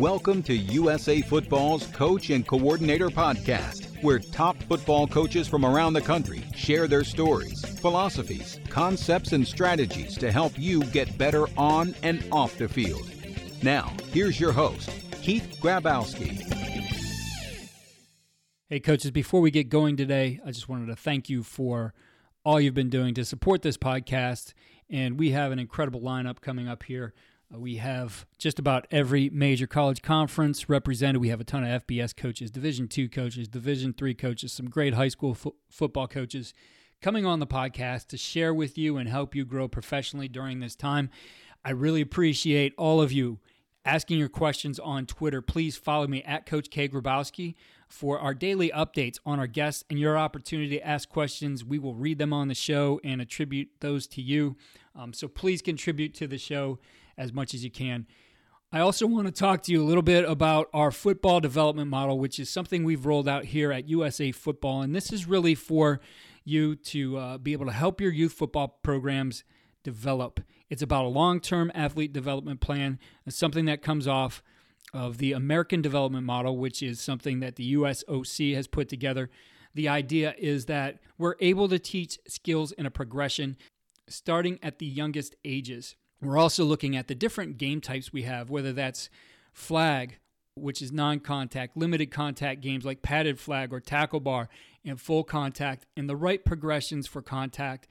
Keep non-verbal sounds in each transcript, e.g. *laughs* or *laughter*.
Welcome to USA Football's Coach and Coordinator Podcast, where top football coaches from around the country share their stories, philosophies, concepts, and strategies to help you get better on and off the field. Now, here's your host, Keith Grabowski. Hey, coaches, before we get going today, I just wanted to thank you for all you've been doing to support this podcast. And we have an incredible lineup coming up here. Uh, we have just about every major college conference represented. We have a ton of FBS coaches, Division two coaches, Division three coaches, some great high school fo- football coaches coming on the podcast to share with you and help you grow professionally during this time. I really appreciate all of you asking your questions on Twitter. Please follow me at Coach K. Grabowski for our daily updates on our guests and your opportunity to ask questions. We will read them on the show and attribute those to you. Um, so please contribute to the show as much as you can. I also want to talk to you a little bit about our football development model, which is something we've rolled out here at USA Football. And this is really for you to uh, be able to help your youth football programs develop. It's about a long term athlete development plan, something that comes off of the American Development Model, which is something that the USOC has put together. The idea is that we're able to teach skills in a progression starting at the youngest ages. We're also looking at the different game types we have, whether that's flag, which is non contact, limited contact games like padded flag or tackle bar, and full contact, and the right progressions for contact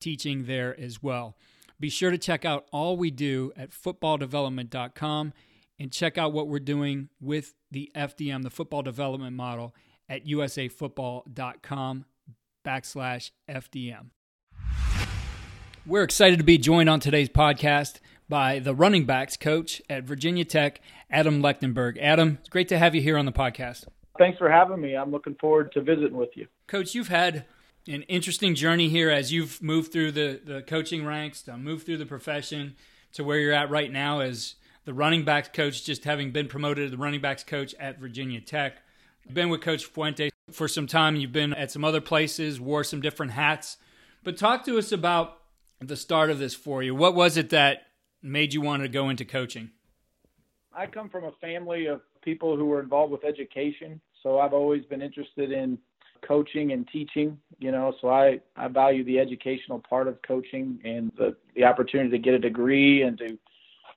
teaching there as well. Be sure to check out all we do at footballdevelopment.com and check out what we're doing with the FDM, the football development model, at usafootball.com backslash FDM. We're excited to be joined on today's podcast by the running backs coach at Virginia Tech, Adam Lechtenberg. Adam, it's great to have you here on the podcast. Thanks for having me. I'm looking forward to visiting with you. Coach, you've had an interesting journey here as you've moved through the, the coaching ranks, to move through the profession to where you're at right now as the running backs coach, just having been promoted to the running backs coach at Virginia Tech. You've been with Coach Fuente for some time. You've been at some other places, wore some different hats. But talk to us about the start of this for you. What was it that made you want to go into coaching? I come from a family of people who were involved with education, so I've always been interested in coaching and teaching, you know, so I, I value the educational part of coaching and the, the opportunity to get a degree and to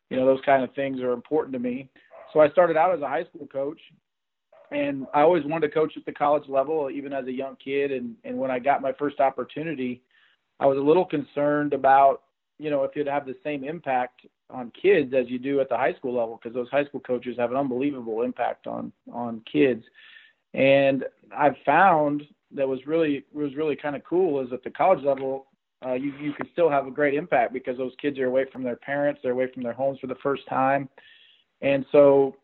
you know, those kind of things are important to me. So I started out as a high school coach and I always wanted to coach at the college level, even as a young kid. And, and when I got my first opportunity, I was a little concerned about, you know, if you'd have the same impact on kids as you do at the high school level, because those high school coaches have an unbelievable impact on, on kids. And I've found that was really, was really kind of cool is at the college level, uh, you you could still have a great impact because those kids are away from their parents, they're away from their homes for the first time, and so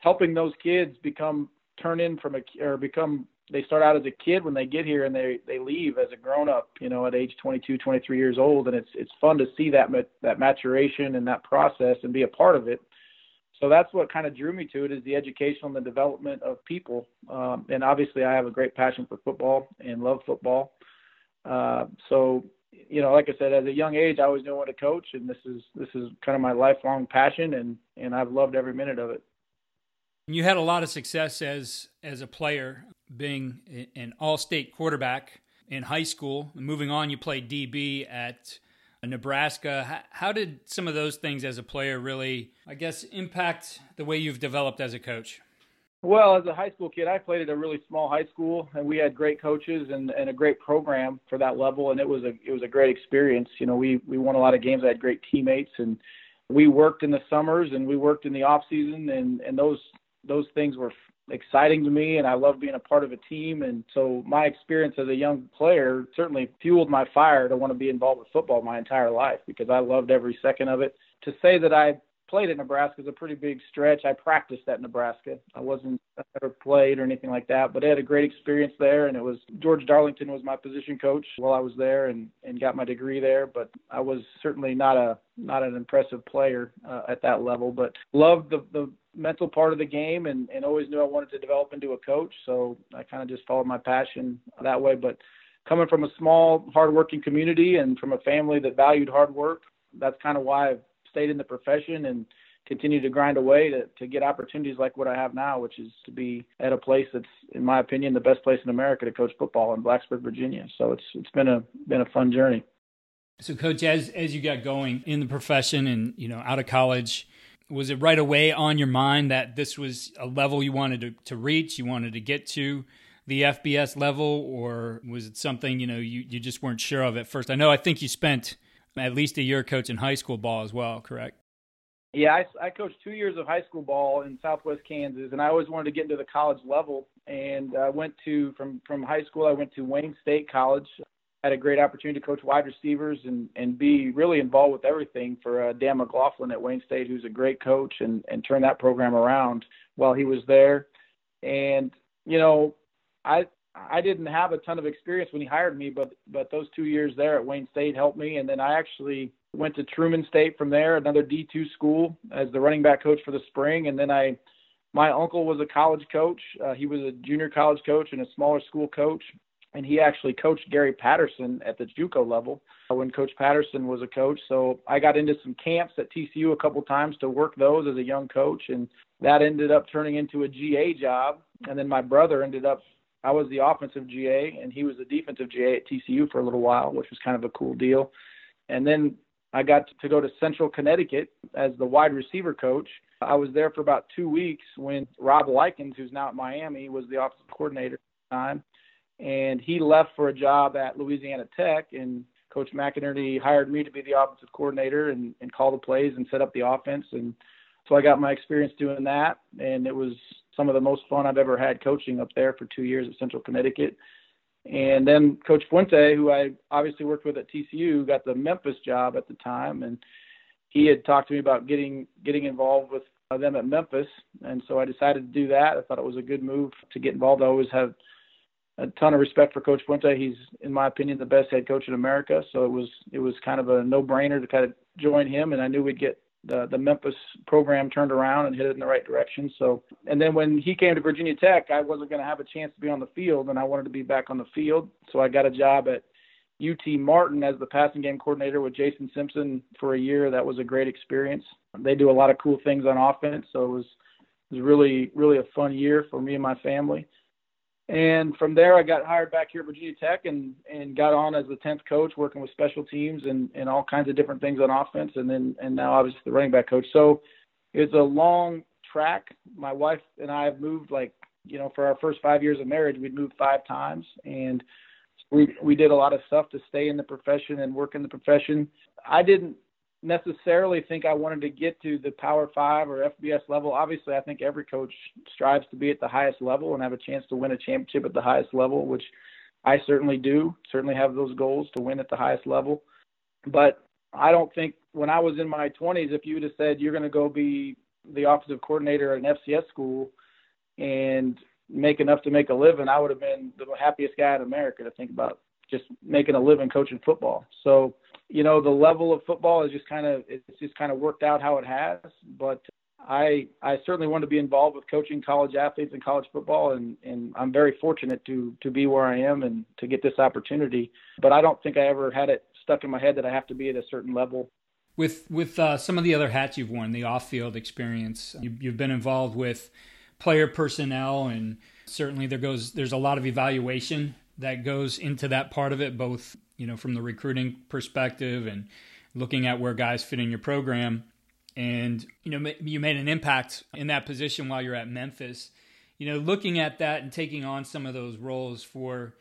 helping those kids become turn in from a or become they start out as a kid when they get here and they they leave as a grown up you know at age 22 23 years old and it's it's fun to see that that maturation and that process and be a part of it. So that's what kind of drew me to it is the education and the development of people. Um, and obviously i have a great passion for football and love football. Uh, so you know, like I said, at a young age, I always knew what to coach, and this is this is kind of my lifelong passion, and and I've loved every minute of it. You had a lot of success as as a player, being an all-state quarterback in high school. Moving on, you played DB at Nebraska. How did some of those things as a player really, I guess, impact the way you've developed as a coach? Well, as a high school kid, I played at a really small high school, and we had great coaches and, and a great program for that level, and it was a it was a great experience. You know, we we won a lot of games. I had great teammates, and we worked in the summers and we worked in the off season, and and those those things were exciting to me and I love being a part of a team and so my experience as a young player certainly fueled my fire to want to be involved with football my entire life because I loved every second of it. To say that I played at Nebraska is a pretty big stretch. I practiced at Nebraska. I wasn't I never played or anything like that, but I had a great experience there. And it was George Darlington was my position coach while I was there, and and got my degree there. But I was certainly not a not an impressive player uh, at that level, but loved the the mental part of the game and and always knew I wanted to develop into a coach. So I kind of just followed my passion that way, but. Coming from a small, hardworking community and from a family that valued hard work, that's kind of why I've stayed in the profession and continue to grind away to, to get opportunities like what I have now, which is to be at a place that's, in my opinion, the best place in America to coach football in Blacksburg, Virginia. So it's it's been a been a fun journey. So, coach, as as you got going in the profession and you know out of college, was it right away on your mind that this was a level you wanted to, to reach, you wanted to get to? the FBS level, or was it something you know you, you just weren't sure of at first? I know I think you spent at least a year coaching high school ball as well, correct? Yeah, I, I coached two years of high school ball in Southwest Kansas, and I always wanted to get into the college level. And I went to from from high school, I went to Wayne State College. Had a great opportunity to coach wide receivers and and be really involved with everything for uh, Dan McLaughlin at Wayne State, who's a great coach, and and turned that program around while he was there. And you know, I I didn't have a ton of experience when he hired me, but but those two years there at Wayne State helped me. And then I actually went to Truman State from there, another D2 school, as the running back coach for the spring. And then I, my uncle was a college coach. Uh, he was a junior college coach and a smaller school coach, and he actually coached Gary Patterson at the JUCO level when Coach Patterson was a coach. So I got into some camps at TCU a couple times to work those as a young coach, and that ended up turning into a GA job. And then my brother ended up I was the offensive GA and he was the defensive GA at TCU for a little while, which was kind of a cool deal. And then I got to go to Central Connecticut as the wide receiver coach. I was there for about two weeks when Rob Likens, who's now at Miami, was the offensive coordinator at the time. And he left for a job at Louisiana Tech, and Coach McInerney hired me to be the offensive coordinator and, and call the plays and set up the offense. And so I got my experience doing that, and it was some of the most fun I've ever had coaching up there for two years at Central Connecticut. And then Coach Fuente, who I obviously worked with at TCU, got the Memphis job at the time, and he had talked to me about getting getting involved with them at Memphis, and so I decided to do that. I thought it was a good move to get involved. I always have a ton of respect for Coach Fuente. He's, in my opinion, the best head coach in America. So it was it was kind of a no brainer to kind of join him, and I knew we'd get the the Memphis program turned around and hit it in the right direction. So, and then when he came to Virginia Tech, I wasn't going to have a chance to be on the field, and I wanted to be back on the field. So I got a job at UT Martin as the passing game coordinator with Jason Simpson for a year. That was a great experience. They do a lot of cool things on offense, so it was it was really really a fun year for me and my family. And from there, I got hired back here at Virginia Tech and, and got on as the 10th coach, working with special teams and, and all kinds of different things on offense. And then, and now obviously the running back coach. So it's a long track. My wife and I have moved like, you know, for our first five years of marriage, we'd moved five times and we, we did a lot of stuff to stay in the profession and work in the profession. I didn't necessarily think I wanted to get to the Power Five or FBS level. Obviously, I think every coach strives to be at the highest level and have a chance to win a championship at the highest level, which I certainly do. Certainly have those goals to win at the highest level. But I don't think when I was in my 20s, if you would have said you're going to go be the offensive coordinator at an FCS school and make enough to make a living, I would have been the happiest guy in America to think about just making a living coaching football. So you know, the level of football is just kind of it's just kind of worked out how it has. But I I certainly want to be involved with coaching college athletes and college football, and and I'm very fortunate to to be where I am and to get this opportunity. But I don't think I ever had it stuck in my head that I have to be at a certain level. With with uh, some of the other hats you've worn, the off field experience, you, you've been involved with player personnel, and certainly there goes there's a lot of evaluation that goes into that part of it, both you know from the recruiting perspective and looking at where guys fit in your program. And, you know, you made an impact in that position while you're at Memphis. You know, looking at that and taking on some of those roles for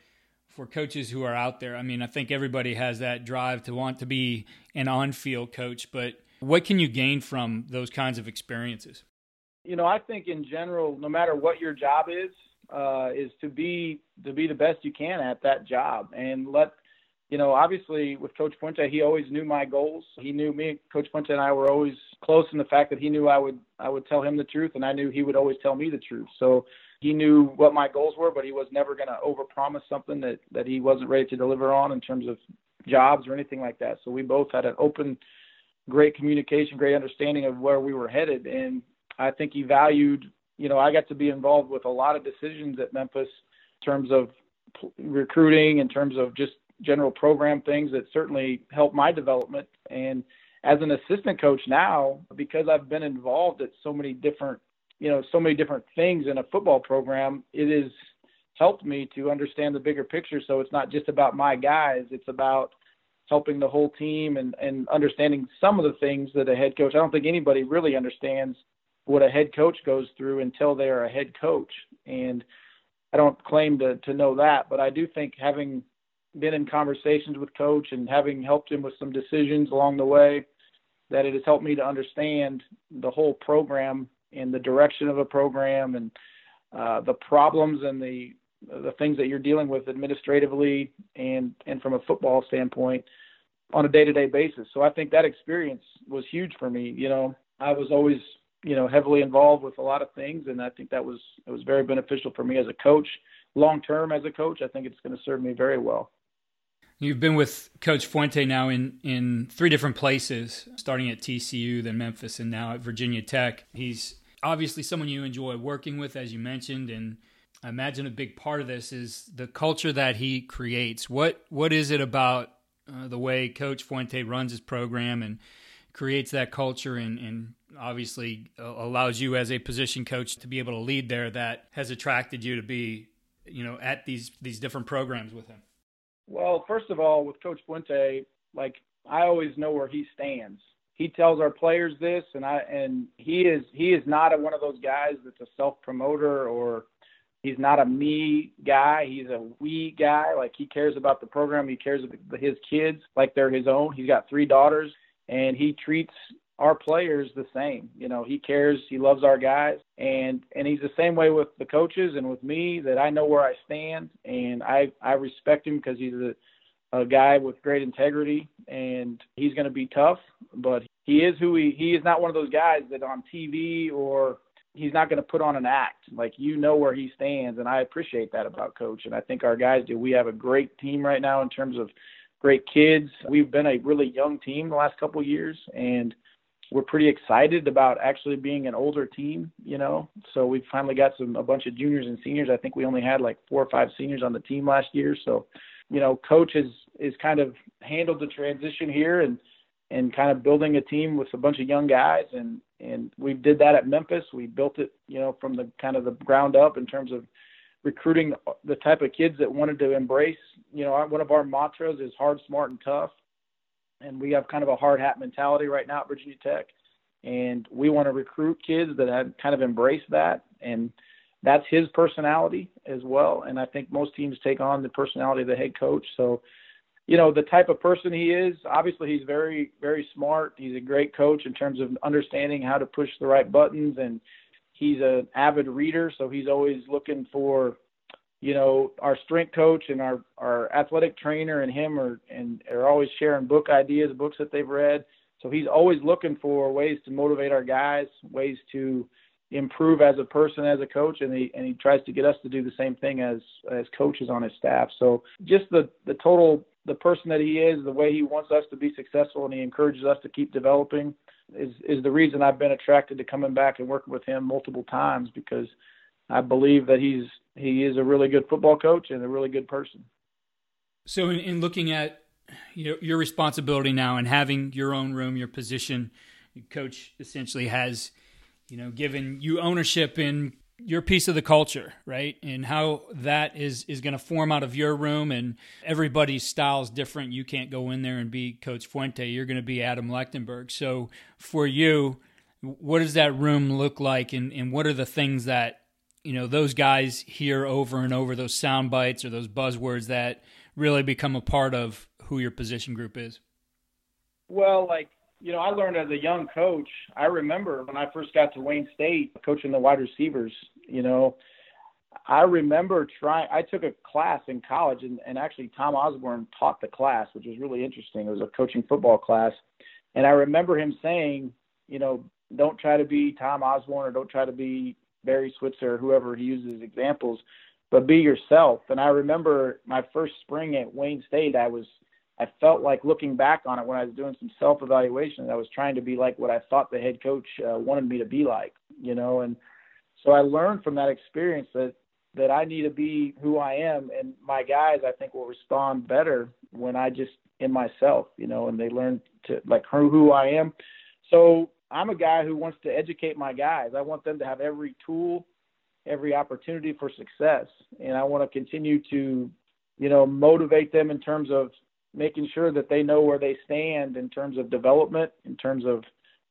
for coaches who are out there. I mean, I think everybody has that drive to want to be an on-field coach, but what can you gain from those kinds of experiences? You know, I think in general, no matter what your job is, uh, is to be to be the best you can at that job and let you know obviously with coach Fuente he always knew my goals. He knew me coach Fuente and I were always close in the fact that he knew I would I would tell him the truth and I knew he would always tell me the truth. So he knew what my goals were but he was never going to overpromise something that that he wasn't ready to deliver on in terms of jobs or anything like that. So we both had an open great communication great understanding of where we were headed. And I think he valued you know, I got to be involved with a lot of decisions at Memphis in terms of recruiting, in terms of just general program things that certainly helped my development. And as an assistant coach now, because I've been involved at so many different, you know, so many different things in a football program, it has helped me to understand the bigger picture. So it's not just about my guys; it's about helping the whole team and, and understanding some of the things that a head coach. I don't think anybody really understands what a head coach goes through until they are a head coach. And I don't claim to, to know that, but I do think having been in conversations with coach and having helped him with some decisions along the way, that it has helped me to understand the whole program and the direction of a program and uh, the problems and the the things that you're dealing with administratively and and from a football standpoint on a day-to-day basis. So I think that experience was huge for me. You know, I was always you know heavily involved with a lot of things, and I think that was it was very beneficial for me as a coach. Long term as a coach, I think it's going to serve me very well. You've been with Coach Fuente now in in three different places, starting at TCU, then Memphis, and now at Virginia Tech. He's obviously someone you enjoy working with, as you mentioned, and I imagine a big part of this is the culture that he creates. What what is it about uh, the way Coach Fuente runs his program and creates that culture and, and obviously uh, allows you as a position coach to be able to lead there that has attracted you to be you know at these these different programs with him well first of all with coach Fuente like I always know where he stands. He tells our players this and I and he is he is not a, one of those guys that's a self promoter or he's not a me guy. He's a we guy. Like he cares about the program. He cares about his kids like they're his own. He's got three daughters and he treats our players the same. You know, he cares, he loves our guys, and and he's the same way with the coaches and with me that I know where I stand, and I I respect him because he's a a guy with great integrity, and he's going to be tough, but he is who he he is not one of those guys that on TV or he's not going to put on an act. Like you know where he stands, and I appreciate that about coach, and I think our guys do. We have a great team right now in terms of great kids. We've been a really young team the last couple of years, and we're pretty excited about actually being an older team, you know. So we finally got some a bunch of juniors and seniors. I think we only had like four or five seniors on the team last year. So, you know, coach has is kind of handled the transition here and and kind of building a team with a bunch of young guys and and we did that at Memphis. We built it, you know, from the kind of the ground up in terms of recruiting the type of kids that wanted to embrace, you know, one of our mantras is hard, smart, and tough and we have kind of a hard hat mentality right now at Virginia Tech, and we want to recruit kids that have kind of embraced that, and that's his personality as well. And I think most teams take on the personality of the head coach. So, you know, the type of person he is, obviously he's very, very smart. He's a great coach in terms of understanding how to push the right buttons, and he's an avid reader, so he's always looking for you know, our strength coach and our our athletic trainer and him are and are always sharing book ideas, books that they've read. So he's always looking for ways to motivate our guys, ways to improve as a person, as a coach, and he and he tries to get us to do the same thing as as coaches on his staff. So just the the total the person that he is, the way he wants us to be successful, and he encourages us to keep developing, is is the reason I've been attracted to coming back and working with him multiple times because I believe that he's he is a really good football coach and a really good person. So, in, in looking at your, your responsibility now and having your own room, your position, coach essentially has, you know, given you ownership in your piece of the culture, right? And how that is is going to form out of your room and everybody's style is different. You can't go in there and be Coach Fuente. You're going to be Adam Lechtenberg. So for you, what does that room look like and, and what are the things that, you know, those guys hear over and over, those sound bites or those buzzwords that really become a part of who your position group is? Well, like you know, I learned as a young coach. I remember when I first got to Wayne State coaching the wide receivers, you know, I remember trying, I took a class in college, and, and actually Tom Osborne taught the class, which was really interesting. It was a coaching football class. And I remember him saying, you know, don't try to be Tom Osborne or don't try to be Barry Switzer whoever he uses examples, but be yourself. And I remember my first spring at Wayne State, I was I felt like looking back on it when I was doing some self evaluation, I was trying to be like what I thought the head coach uh, wanted me to be like, you know. And so I learned from that experience that that I need to be who I am, and my guys I think will respond better when I just in myself, you know, and they learn to like who who I am. So I'm a guy who wants to educate my guys. I want them to have every tool, every opportunity for success, and I want to continue to, you know, motivate them in terms of making sure that they know where they stand in terms of development, in terms of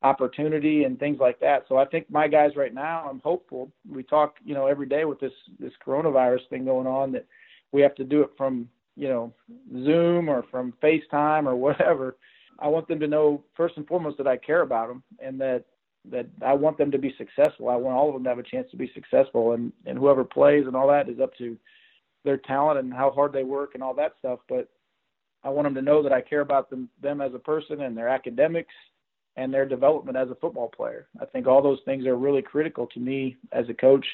opportunity and things like that. So I think my guys right now, I'm hopeful. We talk, you know, every day with this this coronavirus thing going on that we have to do it from, you know, Zoom or from FaceTime or whatever. I want them to know first and foremost that I care about them and that that I want them to be successful. I want all of them to have a chance to be successful and and whoever plays and all that is up to their talent and how hard they work and all that stuff, but I want them to know that I care about them them as a person and their academics and their development as a football player. I think all those things are really critical to me as a coach.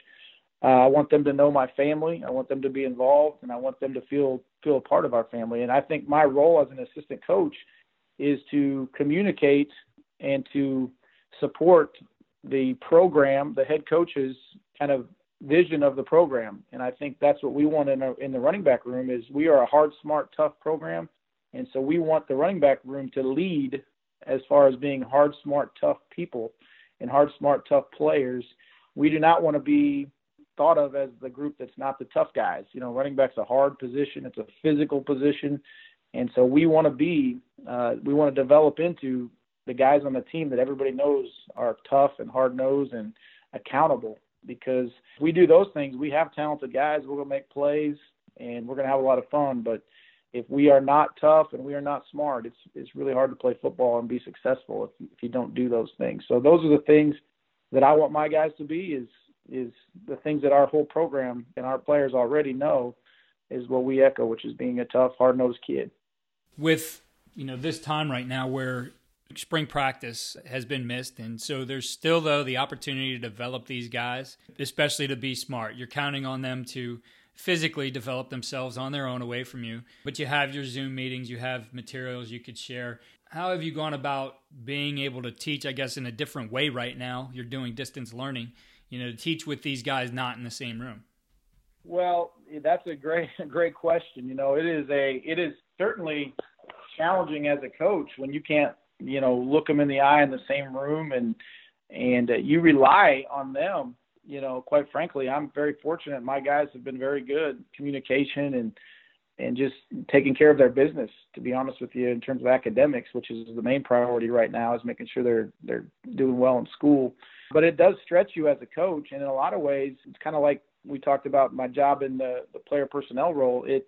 Uh, I want them to know my family. I want them to be involved, and I want them to feel feel a part of our family. And I think my role as an assistant coach is to communicate and to support the program, the head coach's kind of vision of the program. And I think that's what we want in, a, in the running back room is we are a hard, smart, tough program. And so we want the running back room to lead as far as being hard, smart, tough people and hard, smart, tough players. We do not want to be thought of as the group that's not the tough guys. You know, running back's a hard position, it's a physical position. And so we want to be, uh, we want to develop into the guys on the team that everybody knows are tough and hard nosed and accountable. Because if we do those things, we have talented guys. We're going to make plays and we're going to have a lot of fun. But if we are not tough and we are not smart, it's it's really hard to play football and be successful if if you don't do those things. So those are the things that I want my guys to be is is the things that our whole program and our players already know is what we echo, which is being a tough, hard nosed kid. With you know this time right now where spring practice has been missed and so there's still though the opportunity to develop these guys especially to be smart you're counting on them to physically develop themselves on their own away from you. But you have your Zoom meetings, you have materials you could share. How have you gone about being able to teach, I guess, in a different way right now? You're doing distance learning, you know, to teach with these guys not in the same room. Well, that's a great, *laughs* great question. You know, it is a, it is certainly challenging as a coach when you can't, you know, look them in the eye in the same room and, and uh, you rely on them you know, quite frankly, I'm very fortunate. My guys have been very good communication and and just taking care of their business. To be honest with you, in terms of academics, which is the main priority right now, is making sure they're they're doing well in school. But it does stretch you as a coach, and in a lot of ways, it's kind of like we talked about my job in the, the player personnel role. It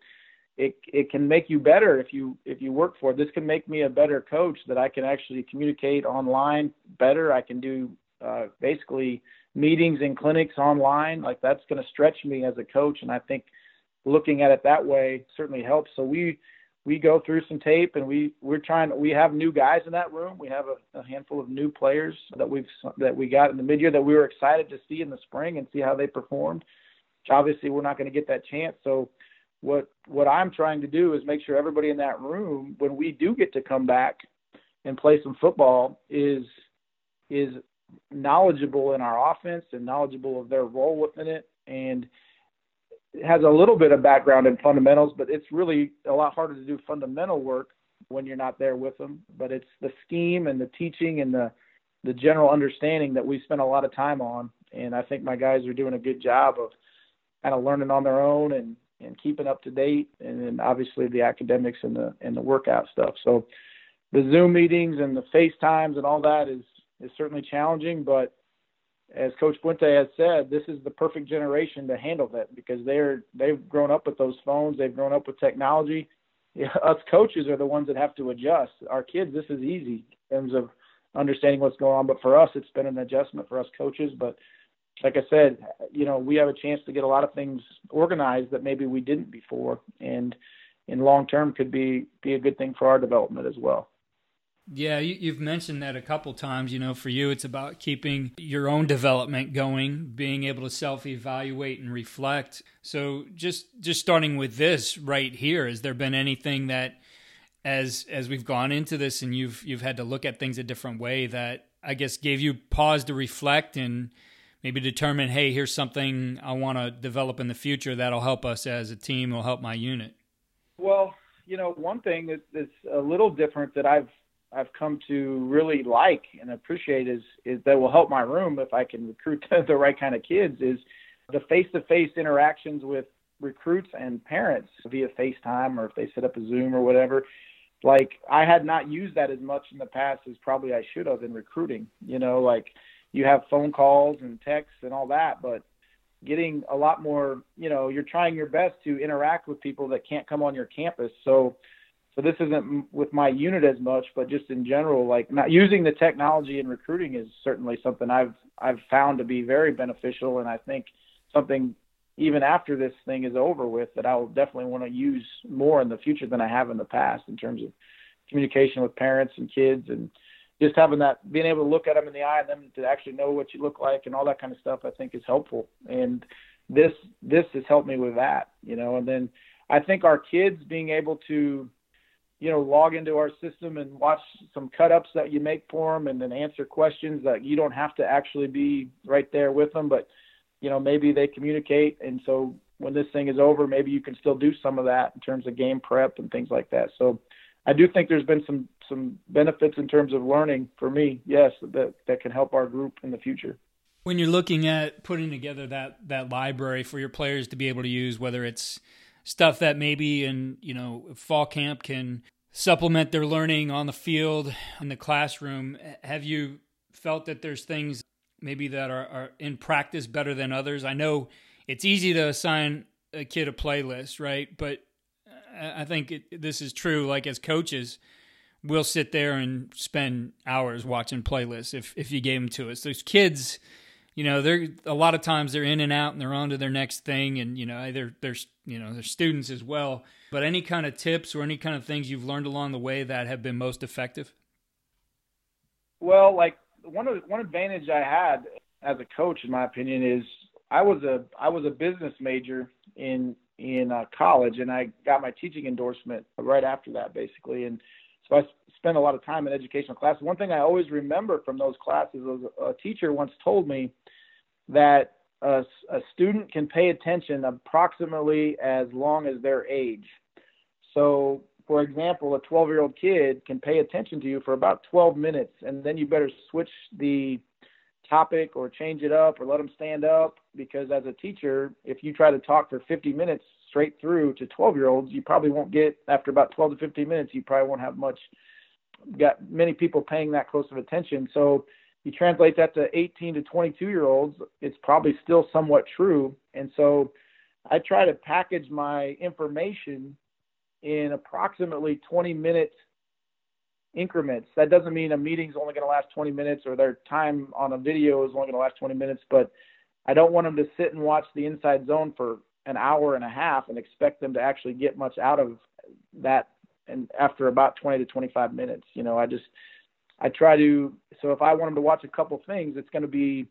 it it can make you better if you if you work for it. This can make me a better coach that I can actually communicate online better. I can do uh, basically meetings and clinics online, like that's going to stretch me as a coach. And I think looking at it that way certainly helps. So we we go through some tape and we we're trying we have new guys in that room we have a, a, handful of new players that we've that we got in the mid-year that we were excited to see in the spring and see how they performed obviously we're not going to get that chance so what what i'm trying to do is make sure everybody in that room when we do get to come back and play some football is is knowledgeable in our offense and knowledgeable of their role within it and has a little bit of background in fundamentals, but it's really a lot harder to do fundamental work when you're not there with them. But it's the scheme and the teaching and the the general understanding that we spend a lot of time on. and I think my guys are doing a good job of kind of learning on their own and and keeping up to date, and then obviously the academics and the and the workout stuff. So the Zoom meetings and the FaceTimes and all that is is certainly challenging, but as Coach Fuente has said, this is the perfect generation to handle that because they're they've grown up with those phones, they've grown up with technology. *laughs* Us coaches are the ones that have to adjust. Our kids, this is easy in terms of understanding what's going on, but for us, it's been an adjustment for us coaches. But like I said, you know, we have a chance to get a lot of things organized that maybe we didn't before, and in long term could be be a good thing for our development as well. Yeah, you, have mentioned that a couple times. You know, for you, it's about keeping your own development going, being able to self-evaluate and reflect. So, just just starting with this right here, has there been anything that, as as we've gone into this, and you've you've had to look at things a different way, that I guess gave you pause to reflect and maybe determine, hey, here's something I want to develop in the future that'll help us as a team, will help my unit. Well, you know, one thing that's a little different that I've I've come to really like and appreciate is is that will help my room if I can recruit *laughs* the right kind of kids is the face-to-face interactions with recruits and parents via FaceTime or if they set up a Zoom or whatever. Like I had not used that as much in the past as probably I should have in recruiting. You know, like you have phone calls and texts and all that, but getting a lot more, you know, you're trying your best to interact with people that can't come on your campus. So so this isn't with my unit as much, but just in general, like not using the technology in recruiting is certainly something I've I've found to be very beneficial, and I think something even after this thing is over with that I will definitely want to use more in the future than I have in the past in terms of communication with parents and kids and just having that being able to look at them in the eye and them to actually know what you look like and all that kind of stuff I think is helpful and this this has helped me with that you know and then I think our kids being able to you know, log into our system and watch some cut ups that you make for them and then answer questions that you don't have to actually be right there with them, but, you know, maybe they communicate. And so when this thing is over, maybe you can still do some of that in terms of game prep and things like that. So I do think there's been some, some benefits in terms of learning for me, yes, that, that can help our group in the future. When you're looking at putting together that, that library for your players to be able to use, whether it's stuff that maybe in you know fall camp can supplement their learning on the field in the classroom have you felt that there's things maybe that are, are in practice better than others i know it's easy to assign a kid a playlist right but i think it, this is true like as coaches we'll sit there and spend hours watching playlists if, if you gave them to us those kids you know, they're a lot of times they're in and out and they're on to their next thing, and you know, they're they're you know they're students as well. But any kind of tips or any kind of things you've learned along the way that have been most effective? Well, like one of one advantage I had as a coach, in my opinion, is I was a I was a business major in in uh, college, and I got my teaching endorsement right after that, basically. And so I spent a lot of time in educational classes. One thing I always remember from those classes was a teacher once told me that a, a student can pay attention approximately as long as their age. So, for example, a 12 year old kid can pay attention to you for about 12 minutes, and then you better switch the topic or change it up or let them stand up because as a teacher if you try to talk for 50 minutes straight through to 12 year olds you probably won't get after about 12 to 15 minutes you probably won't have much got many people paying that close of attention so you translate that to 18 to 22 year olds it's probably still somewhat true and so i try to package my information in approximately 20 minute increments. That doesn't mean a meeting's only going to last 20 minutes or their time on a video is only going to last 20 minutes, but I don't want them to sit and watch the inside zone for an hour and a half and expect them to actually get much out of that and after about 20 to 25 minutes. You know, I just I try to so if I want them to watch a couple things, it's going to be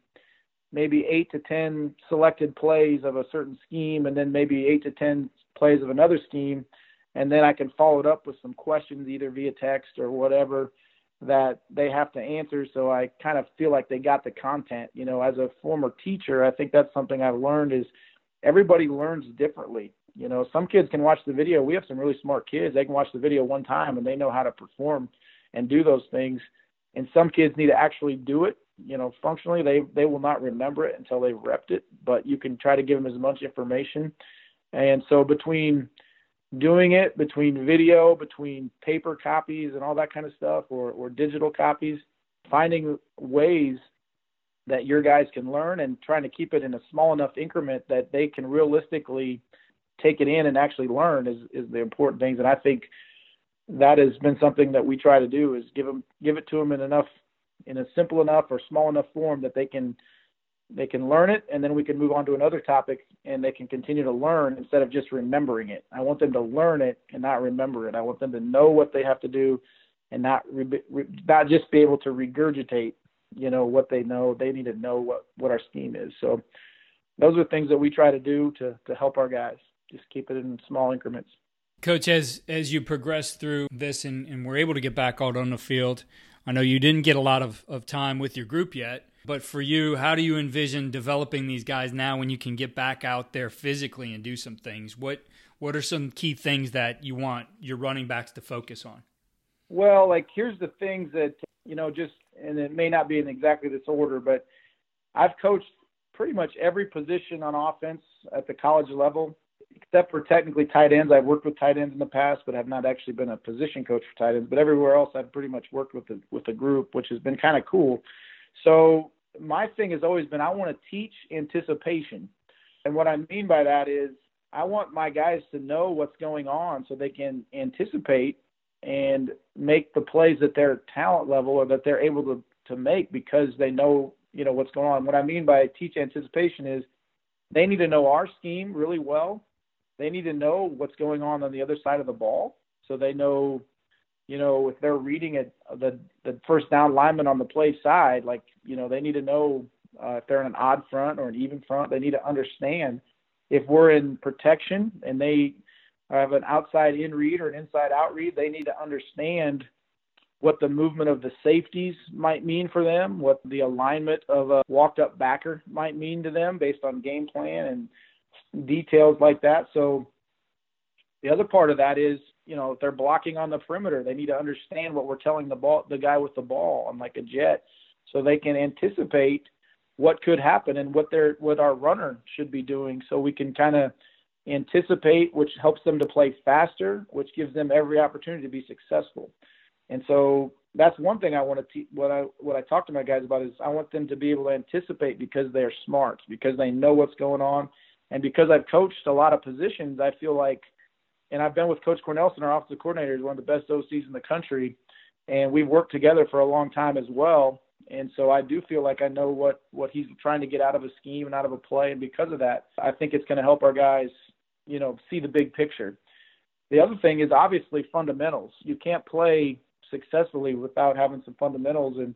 maybe 8 to 10 selected plays of a certain scheme and then maybe 8 to 10 plays of another scheme and then I can follow it up with some questions either via text or whatever that they have to answer so I kind of feel like they got the content. You know, as a former teacher, I think that's something I've learned is everybody learns differently. You know, some kids can watch the video. We have some really smart kids. They can watch the video one time and they know how to perform and do those things. And some kids need to actually do it you know, functionally they they will not remember it until they've repped it, but you can try to give them as much information. And so between doing it, between video, between paper copies and all that kind of stuff, or or digital copies, finding ways that your guys can learn and trying to keep it in a small enough increment that they can realistically take it in and actually learn is is the important things. And I think that has been something that we try to do is give them give it to them in enough in a simple enough or small enough form that they can they can learn it and then we can move on to another topic and they can continue to learn instead of just remembering it. I want them to learn it and not remember it. I want them to know what they have to do and not re- not just be able to regurgitate, you know, what they know. They need to know what what our scheme is. So those are things that we try to do to to help our guys. Just keep it in small increments. Coach, as as you progress through this and, and we're able to get back out on the field, I know you didn't get a lot of, of time with your group yet, but for you, how do you envision developing these guys now when you can get back out there physically and do some things? What what are some key things that you want your running backs to focus on? Well, like here's the things that you know, just and it may not be in exactly this order, but I've coached pretty much every position on offense at the college level except for technically tight ends. I've worked with tight ends in the past, but have not actually been a position coach for tight ends. But everywhere else, I've pretty much worked with the with the group, which has been kind of cool. So my thing has always been I want to teach anticipation, and what I mean by that is I want my guys to know what's going on so they can anticipate and make the plays at their talent level or that they're able to to make because they know you know what's going on. What I mean by teach anticipation is they need to know our scheme really well they need to know what's going on on the other side of the ball, so they know, you know, if they're reading it, the the first down lineman on the play side, like you know, they need to know uh, if they're in an odd front or an even front. They need to understand if we're in protection and they have an outside in read or an inside out read. They need to understand what the movement of the safeties might mean for them, what the alignment of a walked up backer might mean to them based on game plan and details like that. So the other part of that is, you know, if they're blocking on the perimeter, they need to understand what we're telling the ball, the guy with the ball on like a jet, so they can anticipate what could happen and what their what our runner should be doing, so we can kind of anticipate, which helps them to play faster, which gives them every opportunity to be successful. And so that's one thing I want to te- what I what I talk to my guys about is I want them to be able to anticipate because they're smart, because they know what's going on, and because I've coached a lot of positions, I feel like, and I've been with Coach Cornelsen, our offensive coordinator, is one of the best OCs in the country, and we've worked together for a long time as well. And so I do feel like I know what what he's trying to get out of a scheme and out of a play, and because of that, I think it's going to help our guys, you know, see the big picture. The other thing is obviously fundamentals. You can't play successfully without having some fundamentals, and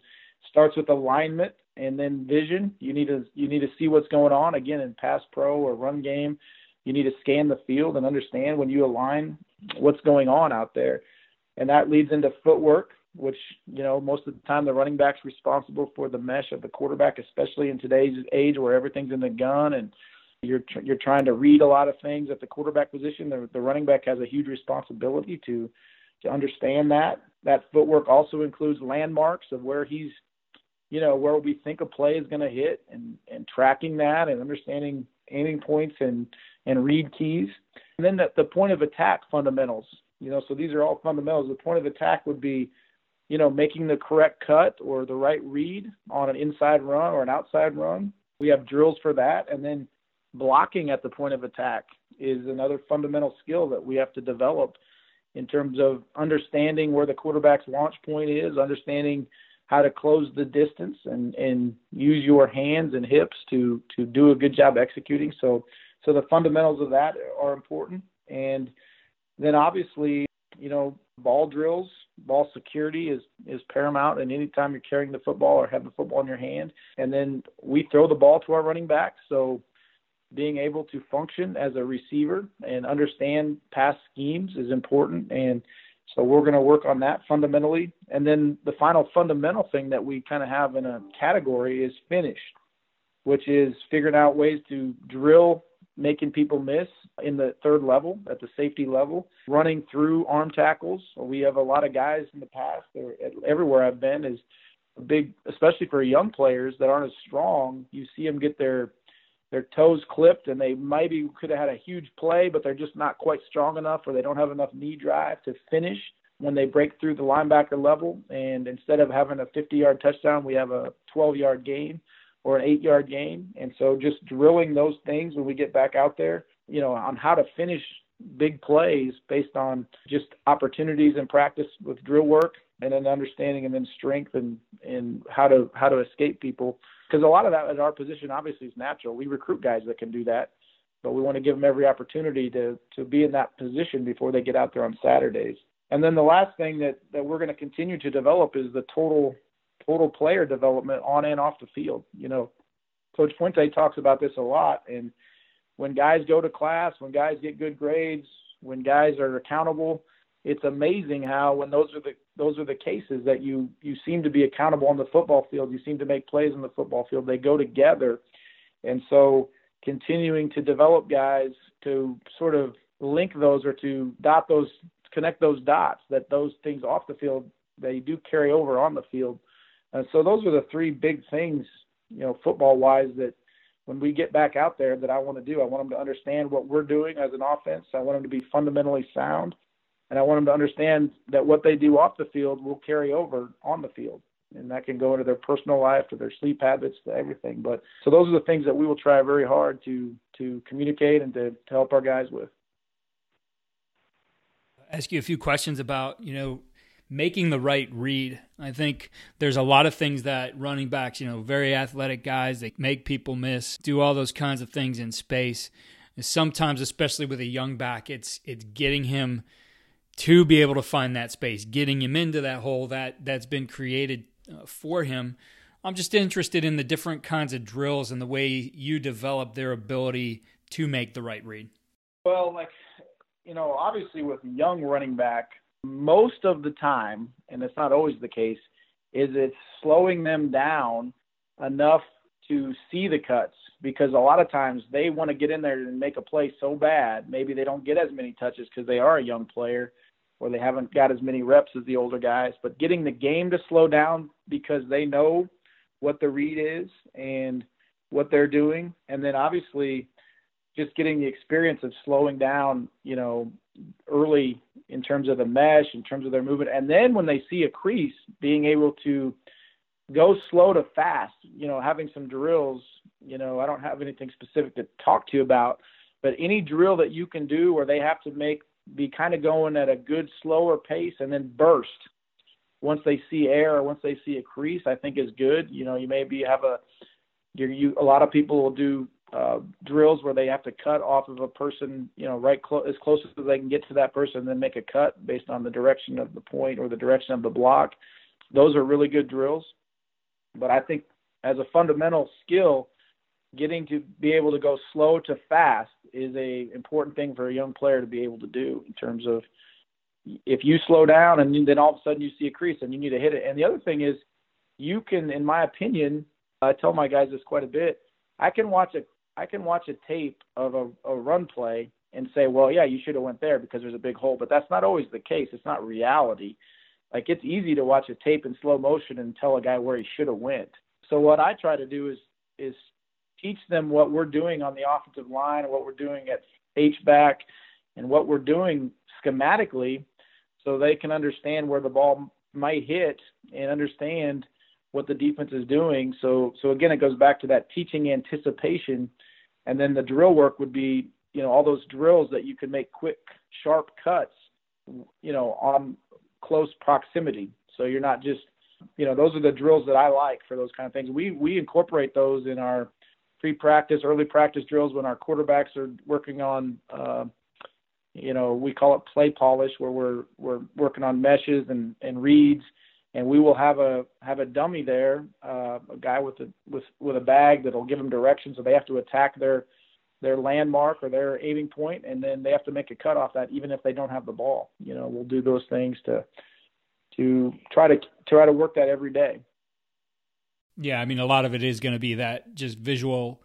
starts with alignment and then vision. You need to you need to see what's going on again in pass pro or run game. You need to scan the field and understand when you align what's going on out there, and that leads into footwork, which you know most of the time the running back's responsible for the mesh of the quarterback, especially in today's age where everything's in the gun and you're tr- you're trying to read a lot of things at the quarterback position. The, the running back has a huge responsibility to to understand that. That footwork also includes landmarks of where he's you know, where we think a play is going to hit and, and tracking that and understanding aiming points and, and read keys. And then the, the point of attack fundamentals, you know, so these are all fundamentals. The point of attack would be, you know, making the correct cut or the right read on an inside run or an outside run. We have drills for that. And then blocking at the point of attack is another fundamental skill that we have to develop in terms of understanding where the quarterback's launch point is, understanding – how to close the distance and and use your hands and hips to to do a good job executing. So so the fundamentals of that are important, and then obviously you know ball drills, ball security is is paramount. And anytime you're carrying the football or have the football in your hand, and then we throw the ball to our running back, so being able to function as a receiver and understand pass schemes is important and so we're going to work on that fundamentally. And then the final fundamental thing that we kind of have in a category is finish, which is figuring out ways to drill making people miss in the third level at the safety level, running through arm tackles. We have a lot of guys in the past, or everywhere I've been, is big, especially for young players that aren't as strong. You see them get their their toes clipped, and they maybe could have had a huge play, but they're just not quite strong enough, or they don't have enough knee drive to finish when they break through the linebacker level. And instead of having a 50-yard touchdown, we have a 12-yard gain or an eight-yard gain. And so just drilling those things when we get back out there, you know, on how to finish big plays based on just opportunities and practice with drill work and then understanding and then strength and and how to how to escape people because a lot of that at our position obviously is natural. We recruit guys that can do that, but we want to give them every opportunity to to be in that position before they get out there on Saturdays. And then the last thing that that we're going to continue to develop is the total total player development on and off the field. You know, Coach Fuente talks about this a lot and when guys go to class, when guys get good grades, when guys are accountable, it's amazing how when those are the those are the cases that you you seem to be accountable on the football field, you seem to make plays on the football field. They go together, and so continuing to develop guys to sort of link those or to dot those connect those dots that those things off the field they do carry over on the field. And so those are the three big things, you know, football wise that when we get back out there that I want to do. I want them to understand what we're doing as an offense. I want them to be fundamentally sound and I want them to understand that what they do off the field will carry over on the field. And that can go into their personal life, to their sleep habits, to everything. But so those are the things that we will try very hard to to communicate and to, to help our guys with. ask you a few questions about, you know, making the right read. I think there's a lot of things that running backs, you know, very athletic guys, they make people miss, do all those kinds of things in space. And sometimes, especially with a young back, it's it's getting him to be able to find that space, getting him into that hole that that's been created uh, for him. I'm just interested in the different kinds of drills and the way you develop their ability to make the right read. Well, like you know, obviously with young running back, most of the time, and it's not always the case, is it's slowing them down enough to see the cuts because a lot of times they want to get in there and make a play so bad. Maybe they don't get as many touches because they are a young player or they haven't got as many reps as the older guys. But getting the game to slow down because they know what the read is and what they're doing, and then obviously just getting the experience of slowing down, you know, early in terms of the mesh, in terms of their movement, and then when they see a crease, being able to go slow to fast. You know, having some drills. You know, I don't have anything specific to talk to you about, but any drill that you can do where they have to make be kind of going at a good slower pace and then burst. Once they see air once they see a crease i think is good. You know you maybe have a you, you a lot of people will do uh, drills where they have to cut off of a person you know right clo- as close as they can get to that person and then make a cut based on the direction of the point or the direction of the block. Those are really good drills. But i think as a fundamental skill getting to be able to go slow to fast is a important thing for a young player to be able to do in terms of if you slow down and then all of a sudden you see a crease and you need to hit it. And the other thing is you can, in my opinion, I tell my guys this quite a bit. I can watch a I can watch a tape of a, a run play and say, well, yeah, you should have went there because there's a big hole. But that's not always the case. It's not reality. Like it's easy to watch a tape in slow motion and tell a guy where he should have went. So what I try to do is is teach them what we're doing on the offensive line and what we're doing at H back and what we're doing schematically so they can understand where the ball might hit and understand what the defense is doing. So so again it goes back to that teaching anticipation and then the drill work would be, you know, all those drills that you can make quick sharp cuts, you know, on close proximity. So you're not just you know, those are the drills that I like for those kind of things. We we incorporate those in our pre-practice, early practice drills when our quarterbacks are working on, uh, you know, we call it play polish, where we're we're working on meshes and and reads, and we will have a have a dummy there, uh, a guy with a with with a bag that'll give them direction, so they have to attack their their landmark or their aiming point, and then they have to make a cut off that, even if they don't have the ball. You know, we'll do those things to to try to try to work that every day. Yeah, I mean, a lot of it is going to be that just visual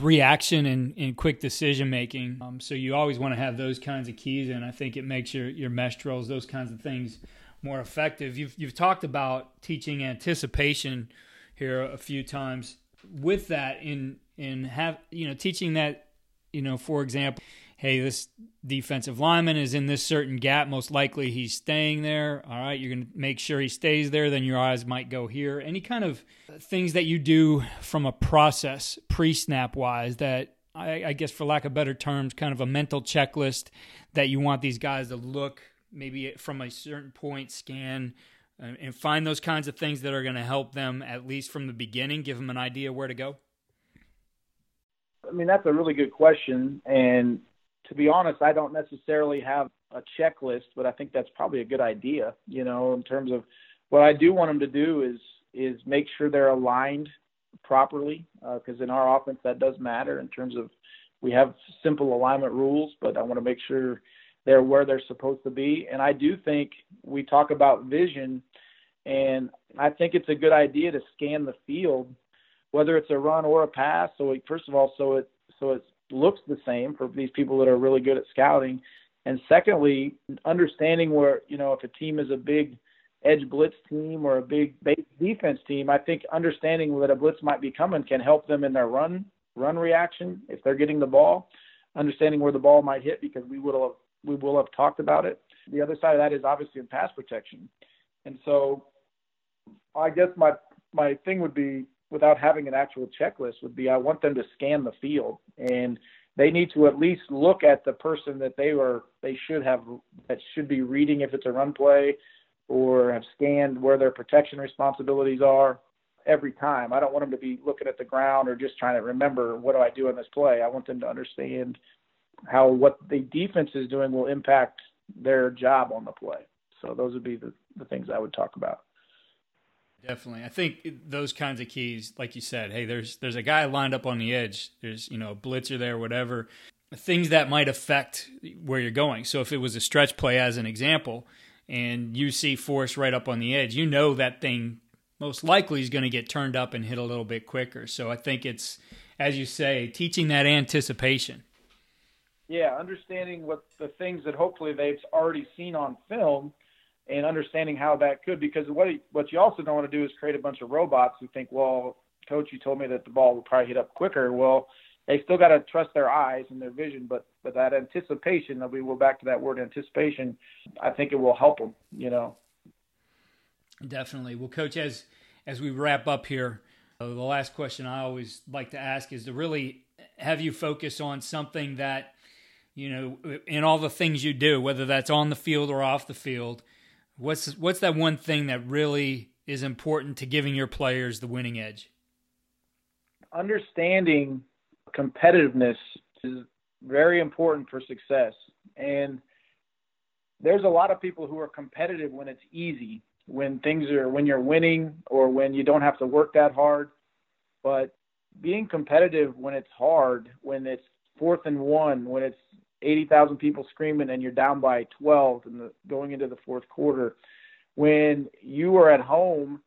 reaction and, and quick decision making. Um, so you always want to have those kinds of keys, and I think it makes your your mesh drills, those kinds of things, more effective. You've you've talked about teaching anticipation here a few times. With that, in in have you know teaching that you know for example, hey, this defensive lineman is in this certain gap. Most likely he's staying there. All right, you're going to make sure he stays there. Then your eyes might go here. Any kind of things that you do from a process pre snap wise that I, I guess for lack of better terms, kind of a mental checklist that you want these guys to look maybe from a certain point scan uh, and find those kinds of things that are going to help them at least from the beginning give them an idea where to go i mean that's a really good question and to be honest i don't necessarily have a checklist but i think that's probably a good idea you know in terms of what i do want them to do is is make sure they're aligned properly because uh, in our offense that does matter in terms of we have simple alignment rules but i want to make sure they're where they're supposed to be. And I do think we talk about vision, and I think it's a good idea to scan the field, whether it's a run or a pass. So first of all, so it so it looks the same for these people that are really good at scouting. And secondly, understanding where you know if a team is a big edge blitz team or a big base defense team, I think understanding that a blitz might be coming can help them in their run run reaction if they're getting the ball. Understanding where the ball might hit because we would have we will have talked about it. The other side of that is obviously in pass protection. And so I guess my my thing would be without having an actual checklist would be I want them to scan the field and they need to at least look at the person that they were they should have that should be reading if it's a run play or have scanned where their protection responsibilities are every time. I don't want them to be looking at the ground or just trying to remember what do I do in this play. I want them to understand how what the defense is doing will impact their job on the play. So those would be the, the things I would talk about. Definitely. I think those kinds of keys, like you said, hey, there's there's a guy lined up on the edge. There's, you know, a blitzer there, whatever. Things that might affect where you're going. So if it was a stretch play as an example, and you see force right up on the edge, you know that thing most likely is going to get turned up and hit a little bit quicker. So I think it's, as you say, teaching that anticipation yeah, understanding what the things that hopefully they've already seen on film and understanding how that could because what what you also don't want to do is create a bunch of robots who think, well, coach, you told me that the ball would probably hit up quicker. Well, they still got to trust their eyes and their vision, but but that anticipation, that we go back to that word anticipation, I think it will help them. You know. Definitely. Well, coach, as as we wrap up here, uh, the last question I always like to ask is to really have you focus on something that you know, in all the things you do, whether that's on the field or off the field, what's what's that one thing that really is important to giving your players the winning edge? Understanding competitiveness is very important for success. And there's a lot of people who are competitive when it's easy, when things are when you're winning or when you don't have to work that hard. But being competitive when it's hard, when it's fourth and one, when it's 80,000 people screaming and you're down by 12 and going into the fourth quarter. When you are at home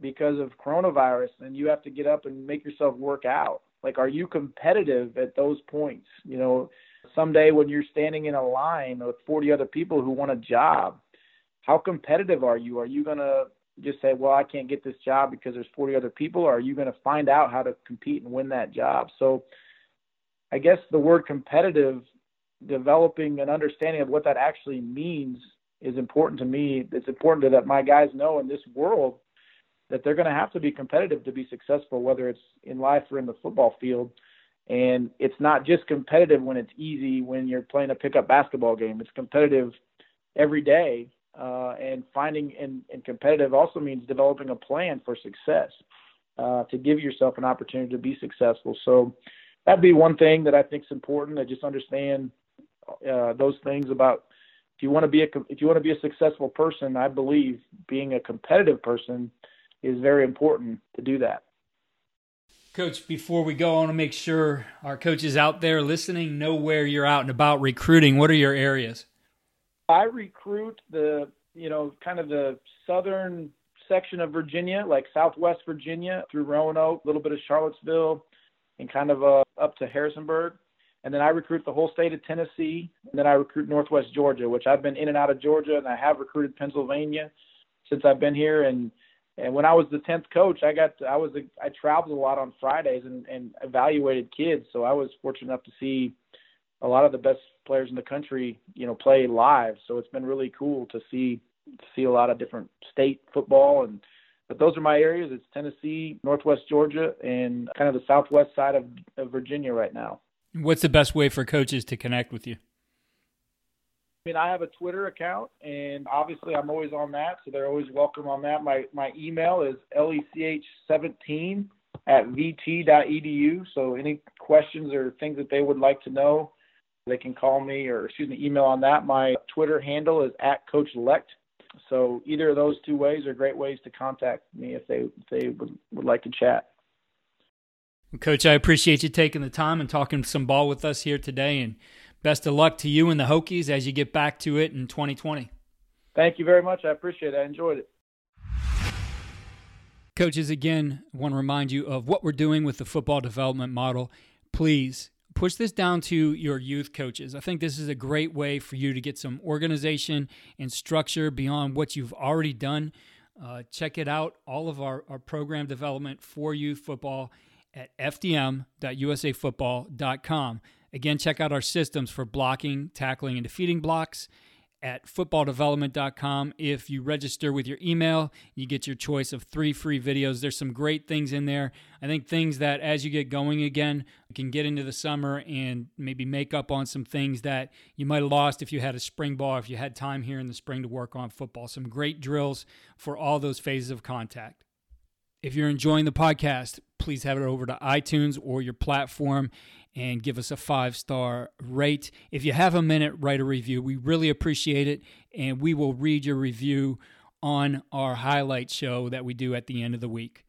because of coronavirus and you have to get up and make yourself work out, like are you competitive at those points? You know, someday when you're standing in a line with 40 other people who want a job, how competitive are you? Are you going to just say, well, I can't get this job because there's 40 other people, or are you going to find out how to compete and win that job? So I guess the word competitive developing an understanding of what that actually means is important to me. It's important to that my guys know in this world that they're going to have to be competitive to be successful, whether it's in life or in the football field. And it's not just competitive when it's easy when you're playing a pickup basketball game. It's competitive every day. Uh, and finding and, and competitive also means developing a plan for success uh, to give yourself an opportunity to be successful. So that'd be one thing that I think is important to just understand uh, those things about if you want to be a if you want to be a successful person, I believe being a competitive person is very important to do that. Coach, before we go, I want to make sure our coaches out there listening know where you're out and about recruiting. What are your areas? I recruit the you know kind of the southern section of Virginia, like Southwest Virginia through Roanoke, a little bit of Charlottesville, and kind of uh, up to Harrisonburg. And then I recruit the whole state of Tennessee, and then I recruit Northwest Georgia, which I've been in and out of Georgia, and I have recruited Pennsylvania since I've been here. And and when I was the tenth coach, I got I was I traveled a lot on Fridays and and evaluated kids, so I was fortunate enough to see a lot of the best players in the country, you know, play live. So it's been really cool to see to see a lot of different state football and but those are my areas. It's Tennessee, Northwest Georgia, and kind of the southwest side of, of Virginia right now. What's the best way for coaches to connect with you? I mean, I have a Twitter account, and obviously I'm always on that, so they're always welcome on that. My my email is lech17 at vt.edu. So any questions or things that they would like to know, they can call me or excuse me, email on that. My Twitter handle is at Coach Lech. So either of those two ways are great ways to contact me if they if they would, would like to chat. Coach, I appreciate you taking the time and talking some ball with us here today. And best of luck to you and the Hokies as you get back to it in 2020. Thank you very much. I appreciate it. I enjoyed it. Coaches, again, I want to remind you of what we're doing with the football development model. Please push this down to your youth coaches. I think this is a great way for you to get some organization and structure beyond what you've already done. Uh, check it out, all of our, our program development for youth football at fdm.usafootball.com. Again, check out our systems for blocking, tackling, and defeating blocks at footballdevelopment.com. If you register with your email, you get your choice of three free videos. There's some great things in there. I think things that as you get going again, can get into the summer and maybe make up on some things that you might have lost if you had a spring ball, if you had time here in the spring to work on football. Some great drills for all those phases of contact. If you're enjoying the podcast, please head over to iTunes or your platform and give us a five star rate. If you have a minute, write a review. We really appreciate it, and we will read your review on our highlight show that we do at the end of the week.